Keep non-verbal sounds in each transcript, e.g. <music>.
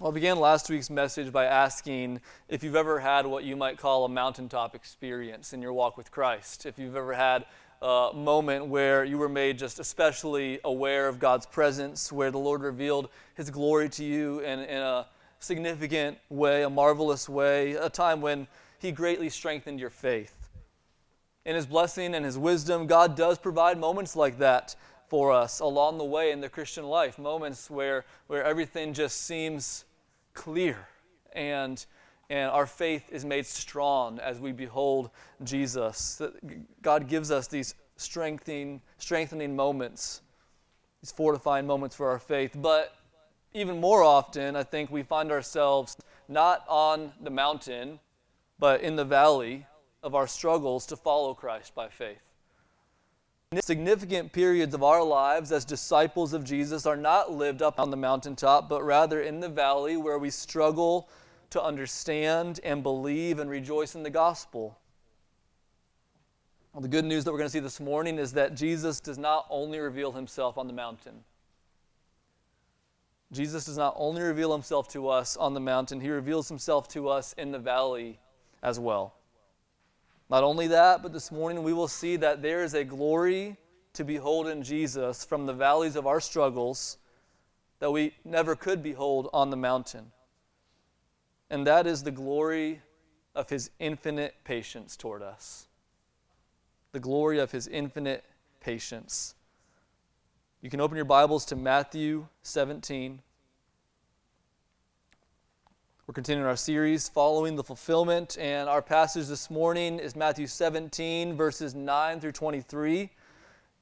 Well, I began last week's message by asking if you've ever had what you might call a mountaintop experience in your walk with Christ. If you've ever had a moment where you were made just especially aware of God's presence, where the Lord revealed His glory to you in, in a significant way, a marvelous way, a time when He greatly strengthened your faith. In His blessing and His wisdom, God does provide moments like that for us along the way in the Christian life, moments where, where everything just seems clear and and our faith is made strong as we behold Jesus. God gives us these strengthening, strengthening moments, these fortifying moments for our faith. But even more often, I think we find ourselves not on the mountain, but in the valley of our struggles to follow Christ by faith. Significant periods of our lives as disciples of Jesus are not lived up on the mountaintop, but rather in the valley where we struggle to understand and believe and rejoice in the gospel. Well, the good news that we're going to see this morning is that Jesus does not only reveal himself on the mountain. Jesus does not only reveal himself to us on the mountain, he reveals himself to us in the valley as well. Not only that, but this morning we will see that there is a glory to behold in Jesus from the valleys of our struggles that we never could behold on the mountain. And that is the glory of his infinite patience toward us. The glory of his infinite patience. You can open your Bibles to Matthew 17. We're continuing our series following the fulfillment, and our passage this morning is Matthew 17, verses 9 through 23.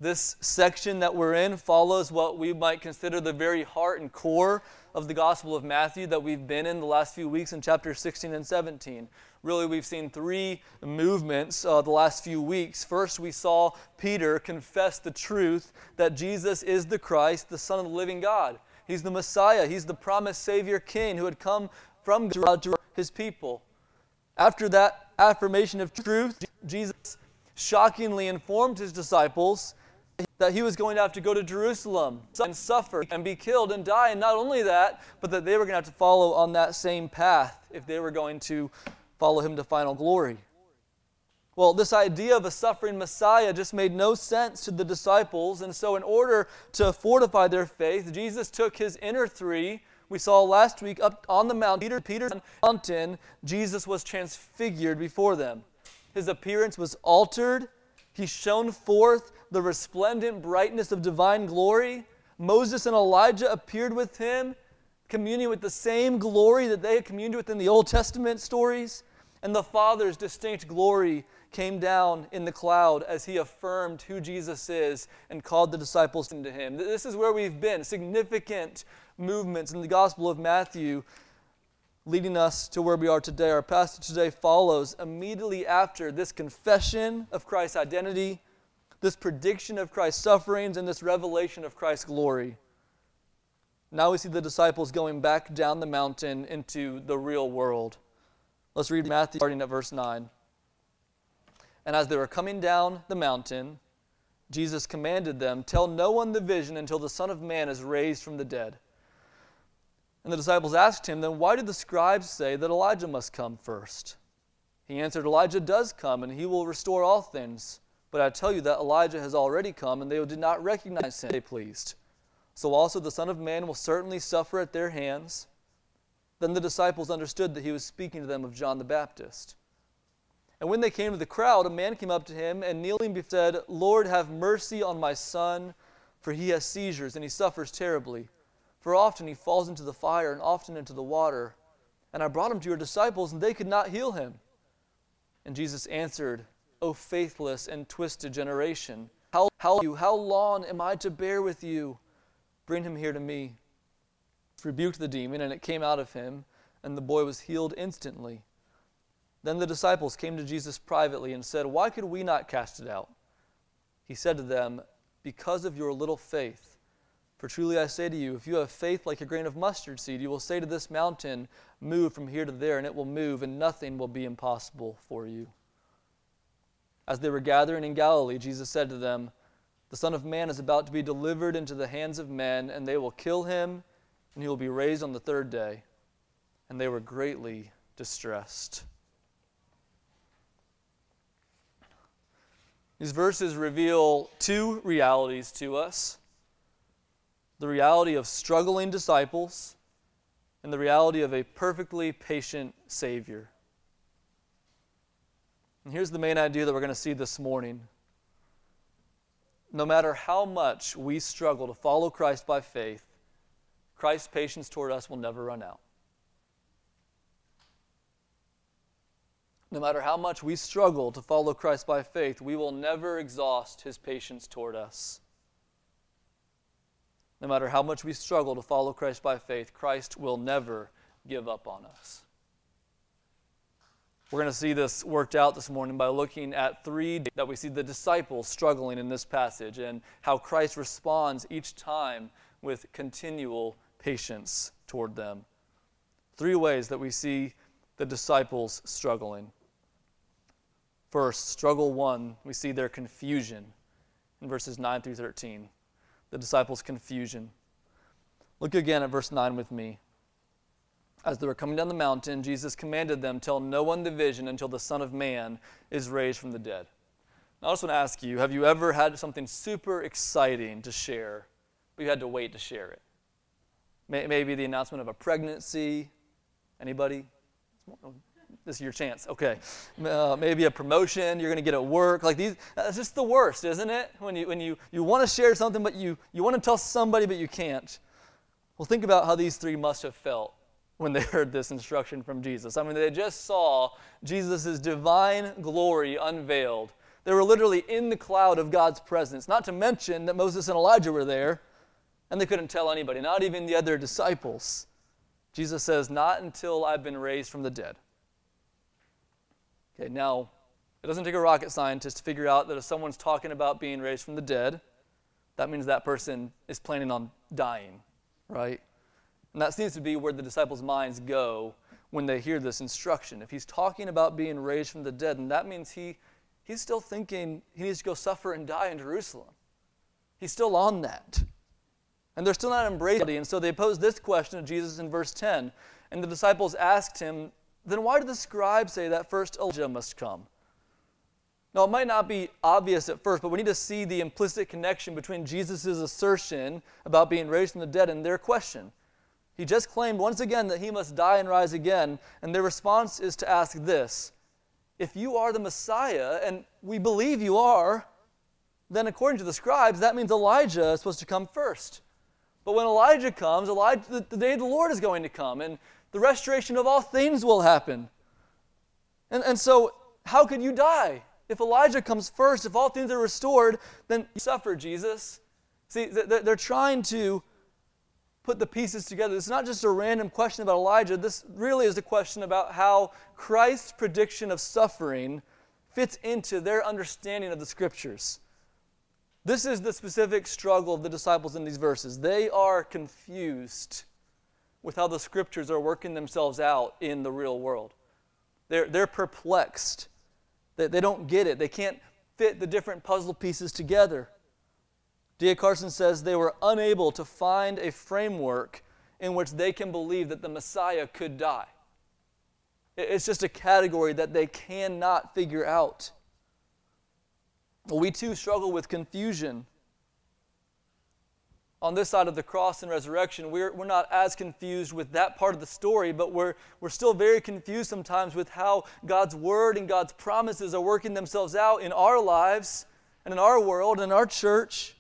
This section that we're in follows what we might consider the very heart and core of the Gospel of Matthew that we've been in the last few weeks in chapters 16 and 17. Really, we've seen three movements uh, the last few weeks. First, we saw Peter confess the truth that Jesus is the Christ, the Son of the living God. He's the Messiah. He's the promised Savior King who had come from God to his people. After that affirmation of truth, Jesus shockingly informed his disciples that he was going to have to go to Jerusalem and suffer and be killed and die. And not only that, but that they were going to have to follow on that same path if they were going to follow him to final glory. Well, this idea of a suffering Messiah just made no sense to the disciples. And so, in order to fortify their faith, Jesus took his inner three we saw last week up on the mountain, Peter, Peter's mountain, Jesus was transfigured before them. His appearance was altered. He shone forth the resplendent brightness of divine glory. Moses and Elijah appeared with him, communing with the same glory that they had communed with in the Old Testament stories. And the Father's distinct glory came down in the cloud as he affirmed who Jesus is and called the disciples into him. This is where we've been. Significant movements in the Gospel of Matthew leading us to where we are today. Our passage today follows immediately after this confession of Christ's identity, this prediction of Christ's sufferings, and this revelation of Christ's glory. Now we see the disciples going back down the mountain into the real world. Let's read Matthew starting at verse 9. And as they were coming down the mountain, Jesus commanded them, Tell no one the vision until the Son of Man is raised from the dead. And the disciples asked him, Then why did the scribes say that Elijah must come first? He answered, Elijah does come, and he will restore all things. But I tell you that Elijah has already come, and they did not recognize him, they pleased. So also the Son of Man will certainly suffer at their hands. Then the disciples understood that he was speaking to them of John the Baptist. And when they came to the crowd, a man came up to him and kneeling said, Lord, have mercy on my son, for he has seizures and he suffers terribly. For often he falls into the fire and often into the water. And I brought him to your disciples, and they could not heal him. And Jesus answered, O faithless and twisted generation, how, how, how long am I to bear with you? Bring him here to me. Rebuked the demon, and it came out of him, and the boy was healed instantly. Then the disciples came to Jesus privately and said, Why could we not cast it out? He said to them, Because of your little faith. For truly I say to you, if you have faith like a grain of mustard seed, you will say to this mountain, Move from here to there, and it will move, and nothing will be impossible for you. As they were gathering in Galilee, Jesus said to them, The Son of Man is about to be delivered into the hands of men, and they will kill him, and he will be raised on the third day. and they were greatly distressed. These verses reveal two realities to us the reality of struggling disciples and the reality of a perfectly patient Savior. And here's the main idea that we're going to see this morning. No matter how much we struggle to follow Christ by faith, Christ's patience toward us will never run out. No matter how much we struggle to follow Christ by faith, we will never exhaust his patience toward us. No matter how much we struggle to follow Christ by faith, Christ will never give up on us. We're going to see this worked out this morning by looking at three that we see the disciples struggling in this passage and how Christ responds each time with continual patience toward them. Three ways that we see the disciples struggling. First, struggle one, we see their confusion in verses 9 through 13. The disciples' confusion. Look again at verse 9 with me. As they were coming down the mountain, Jesus commanded them, Tell no one the vision until the Son of Man is raised from the dead. Now, I just want to ask you have you ever had something super exciting to share, but you had to wait to share it? Maybe the announcement of a pregnancy. Anybody? This is your chance. Okay. Uh, maybe a promotion you're going to get at work. Like these, that's just the worst, isn't it? When you, when you, you want to share something, but you, you want to tell somebody, but you can't. Well, think about how these three must have felt when they <laughs> heard this instruction from Jesus. I mean, they just saw Jesus' divine glory unveiled. They were literally in the cloud of God's presence, not to mention that Moses and Elijah were there, and they couldn't tell anybody, not even the other disciples. Jesus says, Not until I've been raised from the dead. Okay, now, it doesn't take a rocket scientist to figure out that if someone's talking about being raised from the dead, that means that person is planning on dying, right? And that seems to be where the disciples' minds go when they hear this instruction. If he's talking about being raised from the dead, and that means he, he's still thinking he needs to go suffer and die in Jerusalem. He's still on that. And they're still not embracing it. And so they pose this question to Jesus in verse 10. And the disciples asked him, Then why did the scribes say that first Elijah must come? Now, it might not be obvious at first, but we need to see the implicit connection between Jesus' assertion about being raised from the dead and their question. He just claimed once again that he must die and rise again, and their response is to ask this If you are the Messiah, and we believe you are, then according to the scribes, that means Elijah is supposed to come first. But when Elijah comes, Elijah, the, the day of the Lord is going to come, and the restoration of all things will happen. And, and so, how could you die? If Elijah comes first, if all things are restored, then you suffer, Jesus. See, they're trying to put the pieces together. It's not just a random question about Elijah. This really is a question about how Christ's prediction of suffering fits into their understanding of the scriptures. This is the specific struggle of the disciples in these verses. They are confused with how the scriptures are working themselves out in the real world. They're, they're perplexed. They, they don't get it. They can't fit the different puzzle pieces together. D.A. Carson says they were unable to find a framework in which they can believe that the Messiah could die. It's just a category that they cannot figure out. We too struggle with confusion. On this side of the cross and resurrection, we're, we're not as confused with that part of the story, but we're, we're still very confused sometimes with how God's word and God's promises are working themselves out in our lives and in our world and in our church.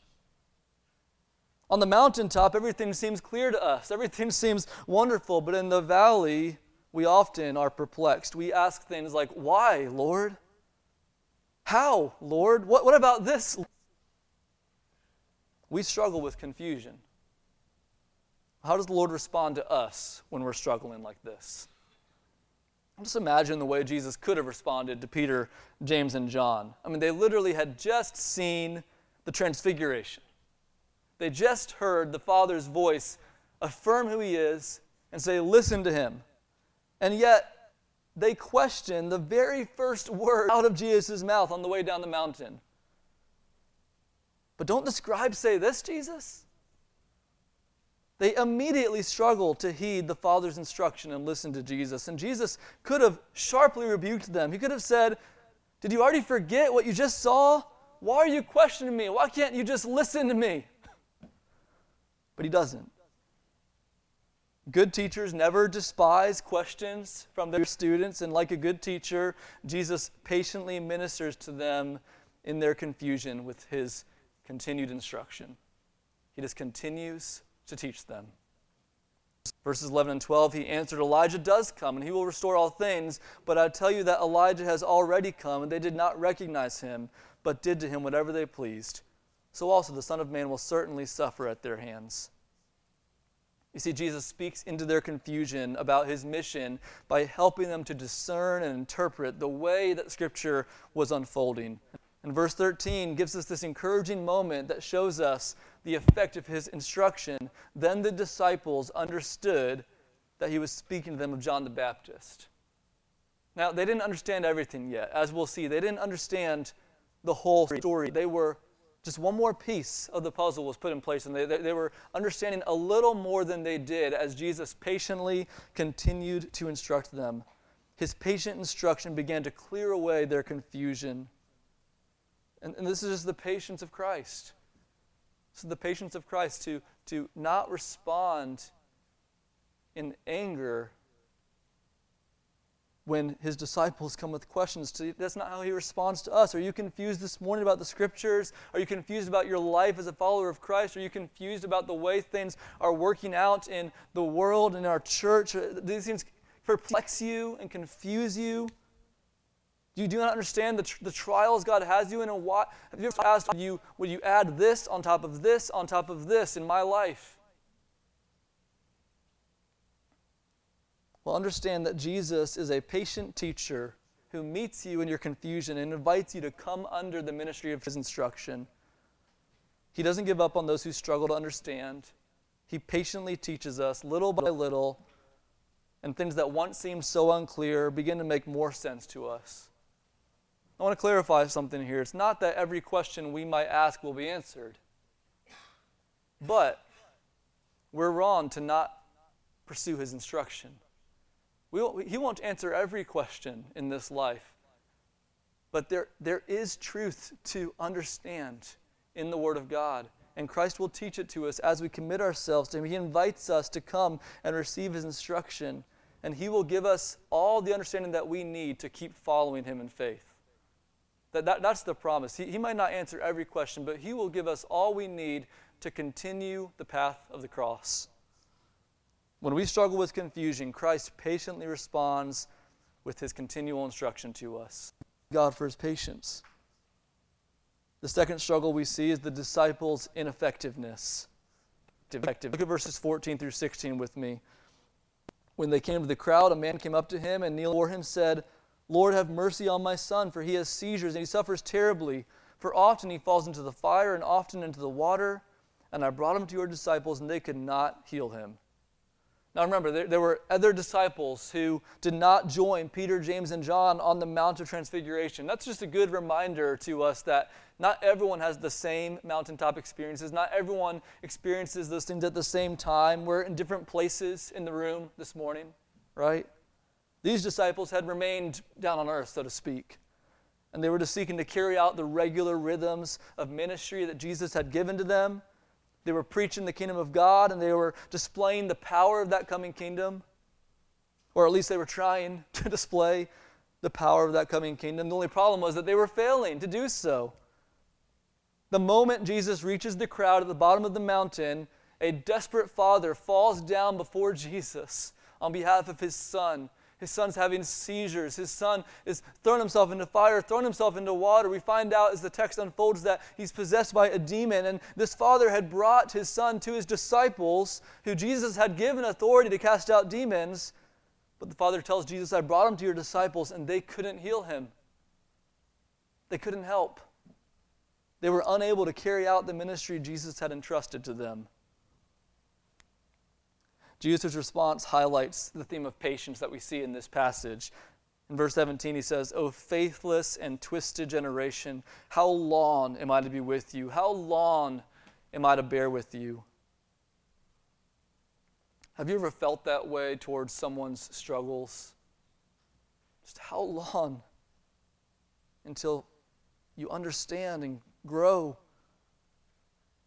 On the mountaintop, everything seems clear to us, everything <laughs> seems wonderful, but in the valley, we often are perplexed. We ask things like, Why, Lord? How, Lord? What, what about this? We struggle with confusion. How does the Lord respond to us when we're struggling like this? Just imagine the way Jesus could have responded to Peter, James, and John. I mean, they literally had just seen the transfiguration. They just heard the Father's voice affirm who He is and say, Listen to Him. And yet, they question the very first word out of Jesus' mouth on the way down the mountain. But don't the scribes say this, Jesus? They immediately struggle to heed the Father's instruction and listen to Jesus. And Jesus could have sharply rebuked them. He could have said, Did you already forget what you just saw? Why are you questioning me? Why can't you just listen to me? <laughs> But he doesn't. Good teachers never despise questions from their students, and like a good teacher, Jesus patiently ministers to them in their confusion with his continued instruction. He just continues to teach them. Verses 11 and 12, he answered, Elijah does come, and he will restore all things. But I tell you that Elijah has already come, and they did not recognize him, but did to him whatever they pleased. So also the Son of Man will certainly suffer at their hands. You see, Jesus speaks into their confusion about his mission by helping them to discern and interpret the way that Scripture was unfolding. And verse 13 gives us this encouraging moment that shows us the effect of his instruction. Then the disciples understood that he was speaking to them of John the Baptist. Now, they didn't understand everything yet. As we'll see, they didn't understand the whole story. They were just one more piece of the puzzle was put in place, and they, they, they, were understanding a little more than they did as Jesus patiently continued to instruct them. His patient instruction began to clear away their confusion. And, and this is just the patience of Christ. So the patience of Christ to, to not respond in anger when his disciples come with questions. That's not how he responds to us. Are you confused this morning about the scriptures? Are you confused about your life as a follower of Christ? Are you confused about the way things are working out in the world, in our church? These things perplex you and confuse you? Do you do not understand the, tr- the trials God has you in? And what, have you ever asked, would you, would you add this on top of this on top of this in my life? Well, understand that Jesus is a patient teacher who meets you in your confusion and invites you to come under the ministry of his instruction. He doesn't give up on those who struggle to understand. He patiently teaches us little by little, and things that once seemed so unclear begin to make more sense to us. I want to clarify something here. It's not that every question we might ask will be answered, but we're wrong to not pursue his instruction. We he won't answer every question in this life. But there, there is truth to understand in the Word of God. And Christ will teach it to us as we commit ourselves to Him. He invites us to come and receive His instruction. And He will give us all the understanding that we need to keep following Him in faith. That, that, that's the promise. He, he might not answer every question, but He will give us all we need to continue the path of the cross. When we struggle with confusion, Christ patiently responds with his continual instruction to us. God for his patience. The second struggle we see is the disciples' ineffectiveness. Look at verses 14 through 16 with me. When they came to the crowd, a man came up to him and kneeling before him said, Lord, have mercy on my son, for he has seizures and he suffers terribly. For often he falls into the fire and often into the water. And I brought him to your disciples, and they could not heal him. Now remember, there, there, were other disciples who did not join Peter, James, and John on the Mount of Transfiguration. That's just a good reminder to us that not everyone has the same mountaintop experiences. Not everyone experiences those things at the same time. We're in different places in the room this morning, right? These disciples had remained down on earth, so to speak. And they were just seeking to carry out the regular rhythms of ministry that Jesus had given to them. They were preaching the kingdom of God and they were displaying the power of that coming kingdom. Or at least they were trying <laughs> to display the power of that coming kingdom. The only problem was that they were failing to do so. The moment Jesus reaches the crowd at the bottom of the mountain, a desperate father falls down before Jesus on behalf of his son his son's having seizures. His son is throwing himself into fire, throwing himself into water. We find out as the text unfolds that he's possessed by a demon. And this father had brought his son to his disciples, who Jesus had given authority to cast out demons. But the father tells Jesus, I brought him to your disciples, and they couldn't heal him. They couldn't help. They were unable to carry out the ministry Jesus had entrusted to them. Jesus' response highlights the theme of patience that we see in this passage. In verse 17, he says, O faithless and twisted generation, how long am I to be with you? How long am I to bear with you? Have you ever felt that way towards someone's struggles? Just how long until you understand and grow?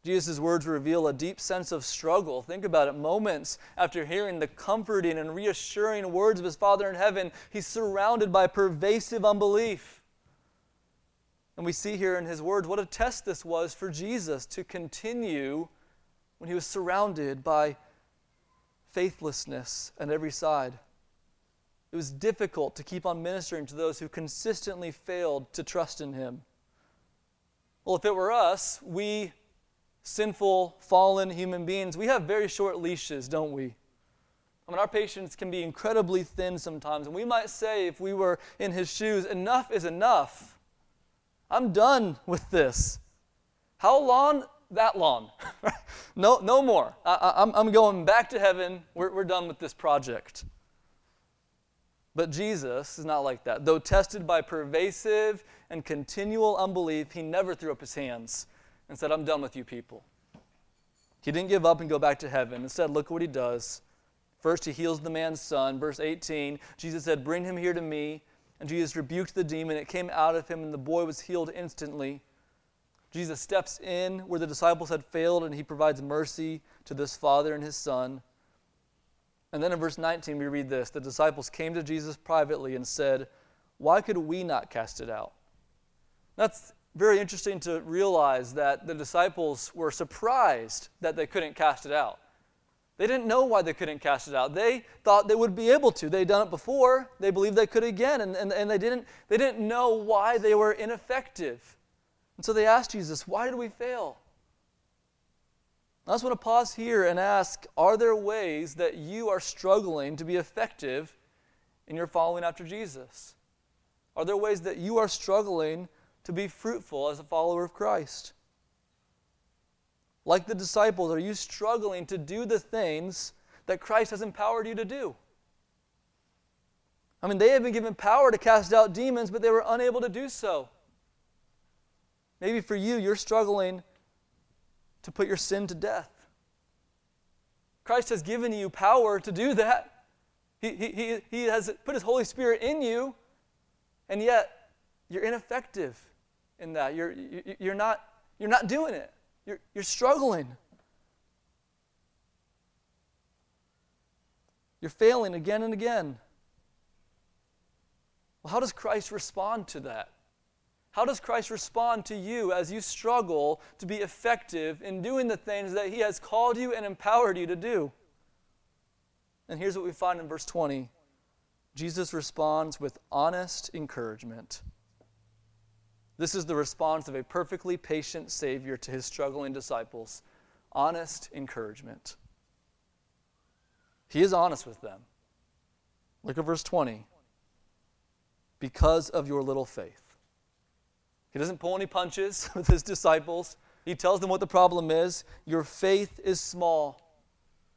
Jesus' words reveal a deep sense of struggle. Think about it. Moments after hearing the comforting and reassuring words of his Father in heaven, he's surrounded by pervasive unbelief. And we see here in his words what a test this was for Jesus to continue when he was surrounded by faithlessness on every side. It was difficult to keep on ministering to those who consistently failed to trust in him. Well, if it were us, we sinful, fallen human beings, we have very short leashes, don't we? I mean, our patience can be incredibly thin sometimes, and we might say, if we were in his shoes, enough is enough. I'm done with this. How long? That long. <laughs> no, no more. I, am going back to heaven. We're, we're done with this project. But Jesus is not like that. Though tested by pervasive and continual unbelief, he never threw up his hands and said, I'm done with you people. He didn't give up and go back to heaven. Instead, look what he does. First, he heals the man's son. Verse 18, Jesus said, Bring him here to me. And Jesus rebuked the demon. It came out of him, and the boy was healed instantly. Jesus steps in where the disciples had failed, and he provides mercy to this father and his son. And then in verse 19, we read this The disciples came to Jesus privately and said, Why could we not cast it out? That's very interesting to realize that the disciples were surprised that they couldn't cast it out. They didn't know why they couldn't cast it out. They thought they would be able to. They'd done it before. They believed they could again. And, and, and they, didn't, they didn't know why they were ineffective. And so they asked Jesus, Why did we fail? I just want to pause here and ask Are there ways that you are struggling to be effective in your following after Jesus? Are there ways that you are struggling to be fruitful as a follower of Christ? Like the disciples, are you struggling to do the things that Christ has empowered you to do? I mean, they have been given power to cast out demons, but they were unable to do so. Maybe for you, you're struggling to put your sin to death. Christ has given you power to do that. He, he, he has put His Holy Spirit in you, and yet you're ineffective in that. You're, you're, not, you're not doing it, you're, you're struggling. You're failing again and again. Well, how does Christ respond to that? How does Christ respond to you as you struggle to be effective in doing the things that He has called you and empowered you to do? And here's what we find in verse 20 Jesus responds with honest encouragement. This is the response of a perfectly patient Savior to his struggling disciples honest encouragement. He is honest with them. Look at verse 20. Because of your little faith. He doesn't pull any punches <laughs> with his disciples. He tells them what the problem is. Your faith is small.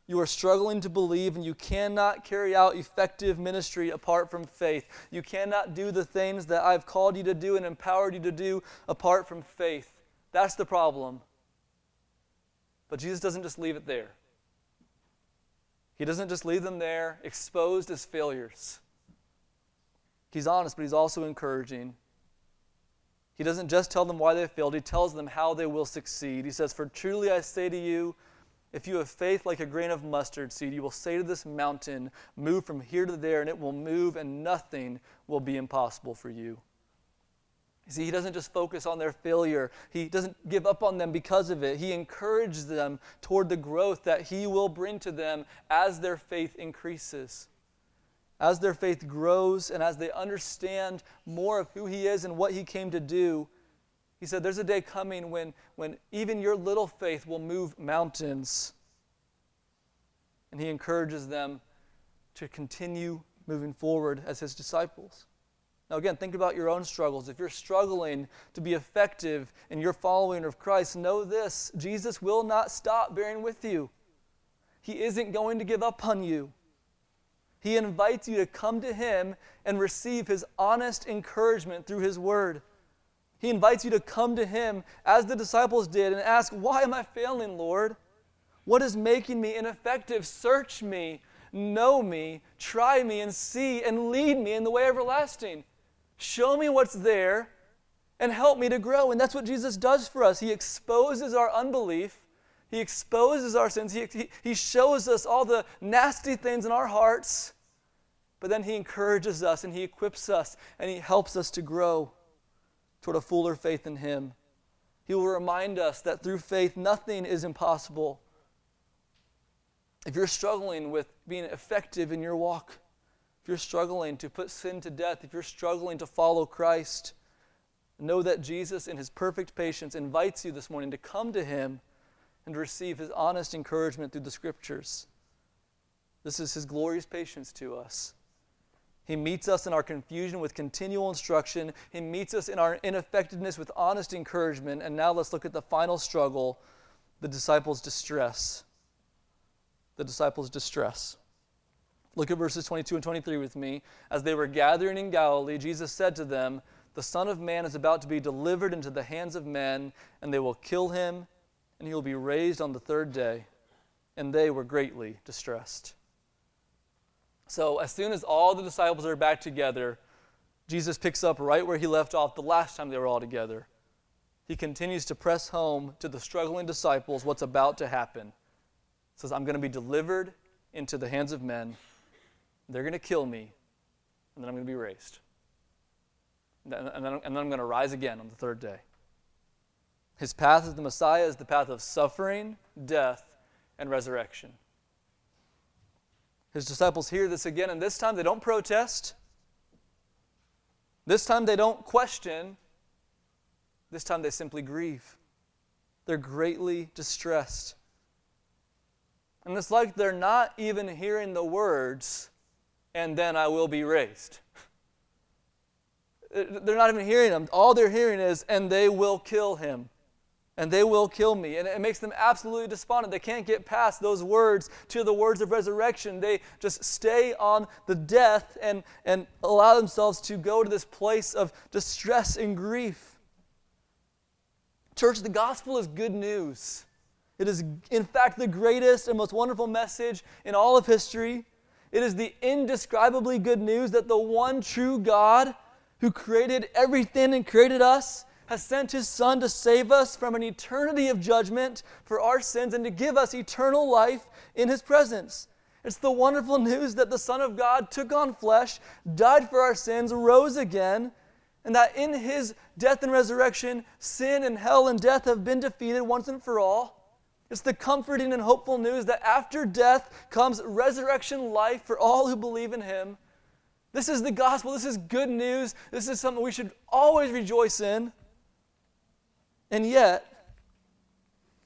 You are struggling to believe, and you cannot carry out effective ministry apart from faith. You cannot do the things that I've called you to do and empowered you to do apart from faith. That's the problem. But Jesus doesn't just leave it there. He doesn't just leave them there exposed as failures. He's honest, but he's also encouraging. He doesn't just tell them why they failed, he tells them how they will succeed. He says, For truly I say to you, if you have faith like a grain of mustard seed, you will say to this mountain, Move from here to there, and it will move, and nothing will be impossible for you. You see, he doesn't just focus on their failure, he doesn't give up on them because of it. He encourages them toward the growth that he will bring to them as their faith increases. As their faith grows and as they understand more of who he is and what he came to do, he said, There's a day coming when, when even your little faith will move mountains. And he encourages them to continue moving forward as his disciples. Now, again, think about your own struggles. If you're struggling to be effective in your following of Christ, know this Jesus will not stop bearing with you. He isn't going to give up on you. He invites you to come to Him and receive His honest encouragement through His Word. He invites you to come to Him as the disciples did and ask, Why am I failing, Lord? What is making me ineffective? Search me, know me, try me, and see, and lead me in the way everlasting. Show me what's there and help me to grow. And that's what Jesus does for us. He exposes our unbelief, He exposes our sins, He, he, he shows us all the nasty things in our hearts, but then He encourages us and He equips us and He helps us to grow toward a fuller faith in Him. He will remind us that through faith, nothing is impossible. If you're struggling with being effective in your walk, if you're struggling to put sin to death, if you're struggling to follow Christ, know that Jesus, in his perfect patience, invites you this morning to come to him and receive his honest encouragement through the scriptures. This is his glorious patience to us. He meets us in our confusion with continual instruction. He meets us in our ineffectiveness with honest encouragement. And now let's look at the final struggle the disciples' distress. The disciples' distress. Look at verses 22 and 23 with me. As they were gathering in Galilee, Jesus said to them, The Son of Man is about to be delivered into the hands of men, and they will kill him, and he will be raised on the third day. And they were greatly distressed. So, as soon as all the disciples are back together, Jesus picks up right where he left off the last time they were all together. He continues to press home to the struggling disciples what's about to happen. He says, I'm going to be delivered into the hands of men. They're going to kill me, and then I'm going to be raised. And then, and then, I'm going to rise again on the third day. His path as the Messiah is the path of suffering, death, and resurrection. His disciples hear this again, and this time they don't protest. This time they don't question. This time they simply grieve. They're greatly distressed. And it's like they're not even hearing the words, and then I will be raised. <laughs> They're not even hearing them. All they're hearing is, and they will kill him and they will kill me. And it makes them absolutely despondent. They can't get past those words to the words of resurrection. They just stay on the death and, and allow themselves to go to this place of distress and grief. Church, the gospel is good news. It is, in fact, the greatest and most wonderful message in all of history. It is the indescribably good news that the one true God who created everything and created us has sent his Son to save us from an eternity of judgment for our sins and to give us eternal life in his presence. It's the wonderful news that the Son of God took on flesh, died for our sins, rose again, and that in his death and resurrection, sin and hell and death have been defeated once and for all. It's the comforting and hopeful news that after death comes resurrection life for all who believe in him. This is the gospel. This is good news. This is something we should always rejoice in. And yet,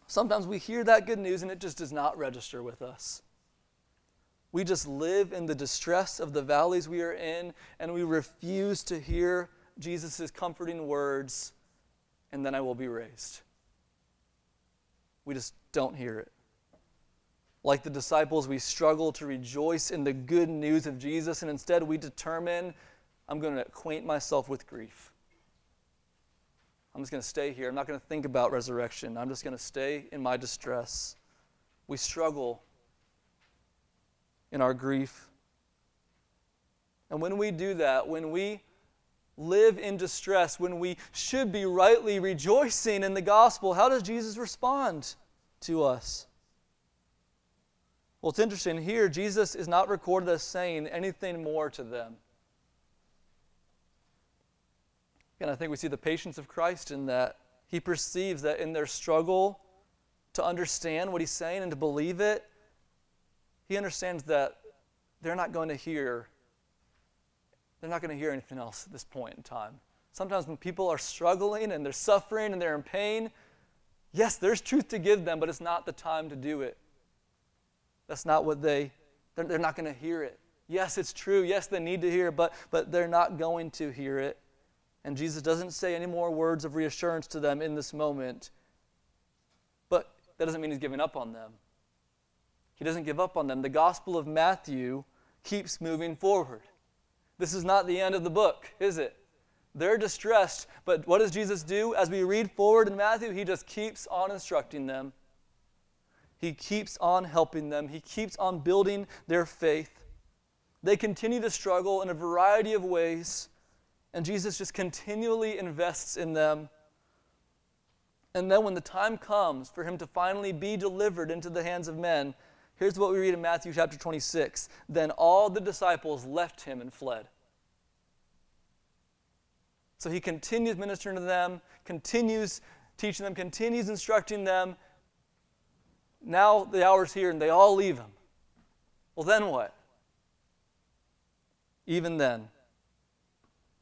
sometimes we hear that good news and it just does not register with us. We just live in the distress of the valleys we are in, and we refuse to hear Jesus' comforting words, and then I will be raised. We just don't hear it. Like the disciples, we struggle to rejoice in the good news of Jesus, and instead we determine I'm going to acquaint myself with grief. I'm just going to stay here. I'm not going to think about resurrection. I'm just going to stay in my distress. We struggle in our grief. And when we do that, when we live in distress, when we should be rightly rejoicing in the gospel, how does Jesus respond to us? Well, it's interesting. Here, Jesus is not recorded as saying anything more to them. And I think we see the patience of Christ in that. He perceives that in their struggle to understand what he's saying and to believe it, he understands that they're not going to hear they're not going to hear anything else at this point in time. Sometimes when people are struggling and they're suffering and they're in pain, yes, there's truth to give them, but it's not the time to do it. That's not what they, they're, they're not going to hear it. Yes, it's true. Yes, they need to hear it, but, but they're not going to hear it. And Jesus doesn't say any more words of reassurance to them in this moment. But that doesn't mean he's giving up on them. He doesn't give up on them. The Gospel of Matthew keeps moving forward. This is not the end of the book, is it? They're distressed, but what does Jesus do? As we read forward in Matthew, he just keeps on instructing them. He keeps on helping them, He keeps on building their faith. They continue to struggle in a variety of ways, and Jesus just continually invests in them. And then, when the time comes for him to finally be delivered into the hands of men, here's what we read in Matthew chapter 26 Then all the disciples left him and fled. So he continues ministering to them, continues teaching them, continues instructing them. Now the hour's here and they all leave him. Well, then what? Even then,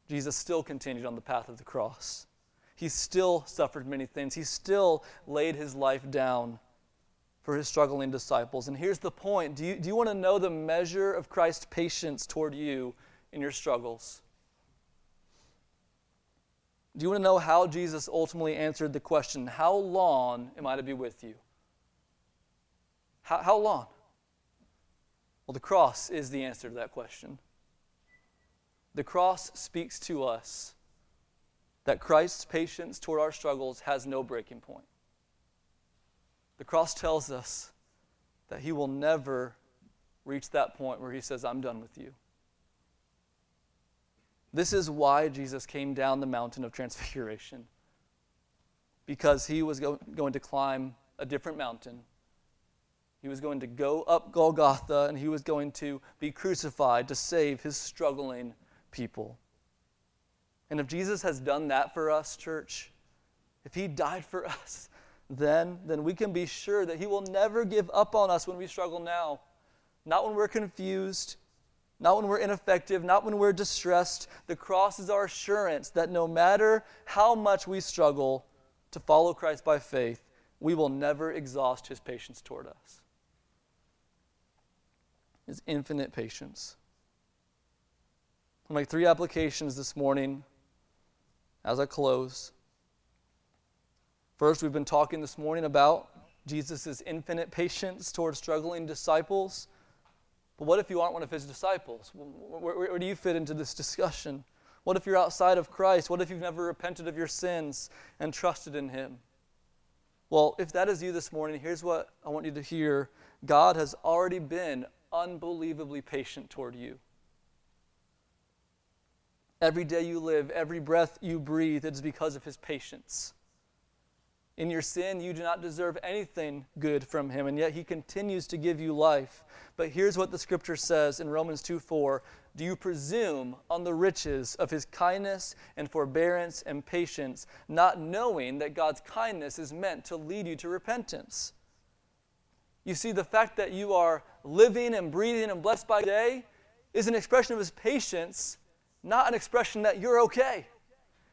Jesus still continued on the path of the cross. He still suffered many things. He still laid his life down for his struggling disciples. And here's the point do you, do you want to know the measure of Christ's patience toward you in your struggles? Do you want to know how Jesus ultimately answered the question, How long am I to be with you? How, how long? Well, the cross is the answer to that question. The cross speaks to us that Christ's patience toward our struggles has no breaking point. The cross tells us that he will never reach that point where he says, I'm done with you. This is why Jesus came down the mountain of transfiguration. Because he was go- going to climb a different mountain. He was going to go up Golgotha and he was going to be crucified to save his struggling people. And if Jesus has done that for us, church, if he died for <laughs> us, then, then we can be sure that he will never give up on us when we struggle now. Not when we're confused, not when we're ineffective, not when we're distressed. The cross is our assurance that no matter how much we struggle to follow Christ by faith, we will never exhaust his patience toward us. His infinite patience. I'll make three applications this morning as I close. First, we've been talking this morning about Jesus' infinite patience towards struggling disciples. But what if you aren't one of his disciples? Where, where, where, do you fit into this discussion? What if you're outside of Christ? What if you've never repented of your sins and trusted in him? Well, if that is you this morning, here's what I want you to hear God has already been unbelievably patient toward you. Every day you live, every breath you breathe, it is because of his patience. In your sin, you do not deserve anything good from him, and yet he continues to give you life. But here's what the scripture says in Romans 2 4 Do you presume on the riches of his kindness and forbearance and patience, not knowing that God's kindness is meant to lead you to repentance? You see, the fact that you are living and breathing and blessed by day is an expression of his patience not an expression that you're okay.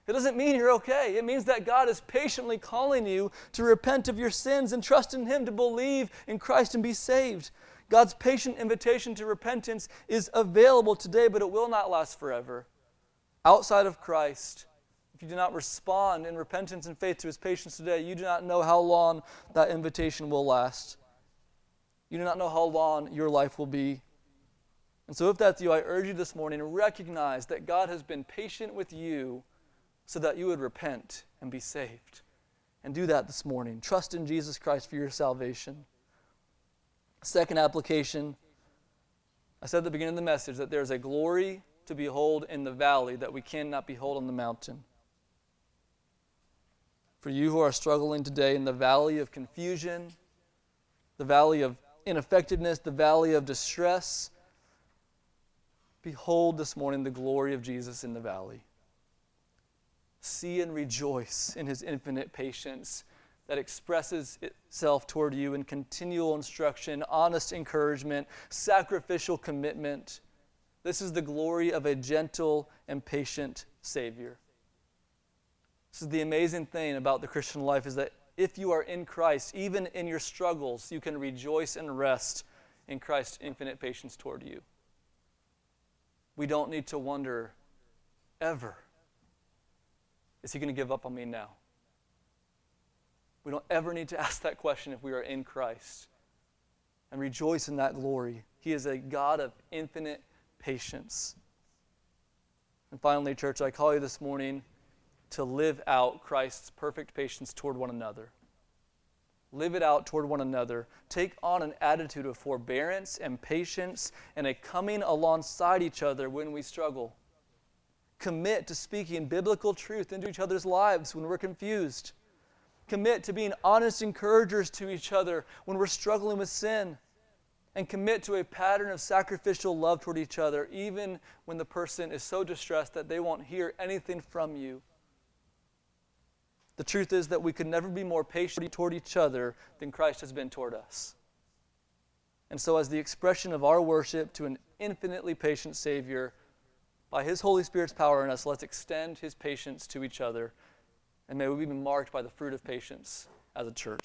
It doesn't mean you're okay. It means that God is patiently calling you to repent of your sins and trust in Him to believe in Christ and be saved. God's patient invitation to repentance is available today, but it will not last forever. Outside of Christ, if you do not respond in repentance and faith to His patience today, you do not know how long that invitation will last. You do not know how long your life will be. And so, if that's you, I urge you this morning to recognize that God has been patient with you so that you would repent and be saved. And do that this morning. Trust in Jesus Christ for your salvation. Second application I said at the beginning of the message that there's a glory to behold in the valley that we cannot behold on the mountain. For you who are struggling today in the valley of confusion, the valley of ineffectiveness, the valley of distress, Behold this morning the glory of Jesus in the valley. See and rejoice in his infinite patience that expresses itself toward you in continual instruction, honest encouragement, sacrificial commitment. This is the glory of a gentle and patient Savior. This is the amazing thing about the Christian life is that if you are in Christ, even in your struggles, you can rejoice and rest in Christ's infinite patience toward you we don't need to wonder ever is he going to give up on me now? We don't ever need to <laughs> ask that question if we are in Christ and rejoice in that glory. He is a God of infinite patience. And finally, church, I call you this morning to live out Christ's perfect patience toward one another. Live it out toward one another. Take on an attitude of forbearance and patience and a coming alongside each other when we struggle. Commit to speaking biblical truth into each other's lives when we're confused. Commit to being honest encouragers to each other when we're struggling with sin. And commit to a pattern of sacrificial love toward each other, even when the person is so distressed that they won't hear anything from you. The truth is that we could never be more patient toward each other than Christ has been toward us. And so, as the expression of our worship to an infinitely patient Savior, by His Holy Spirit's power in us, let's extend His patience to each other. And may we be marked by the fruit of patience as a church.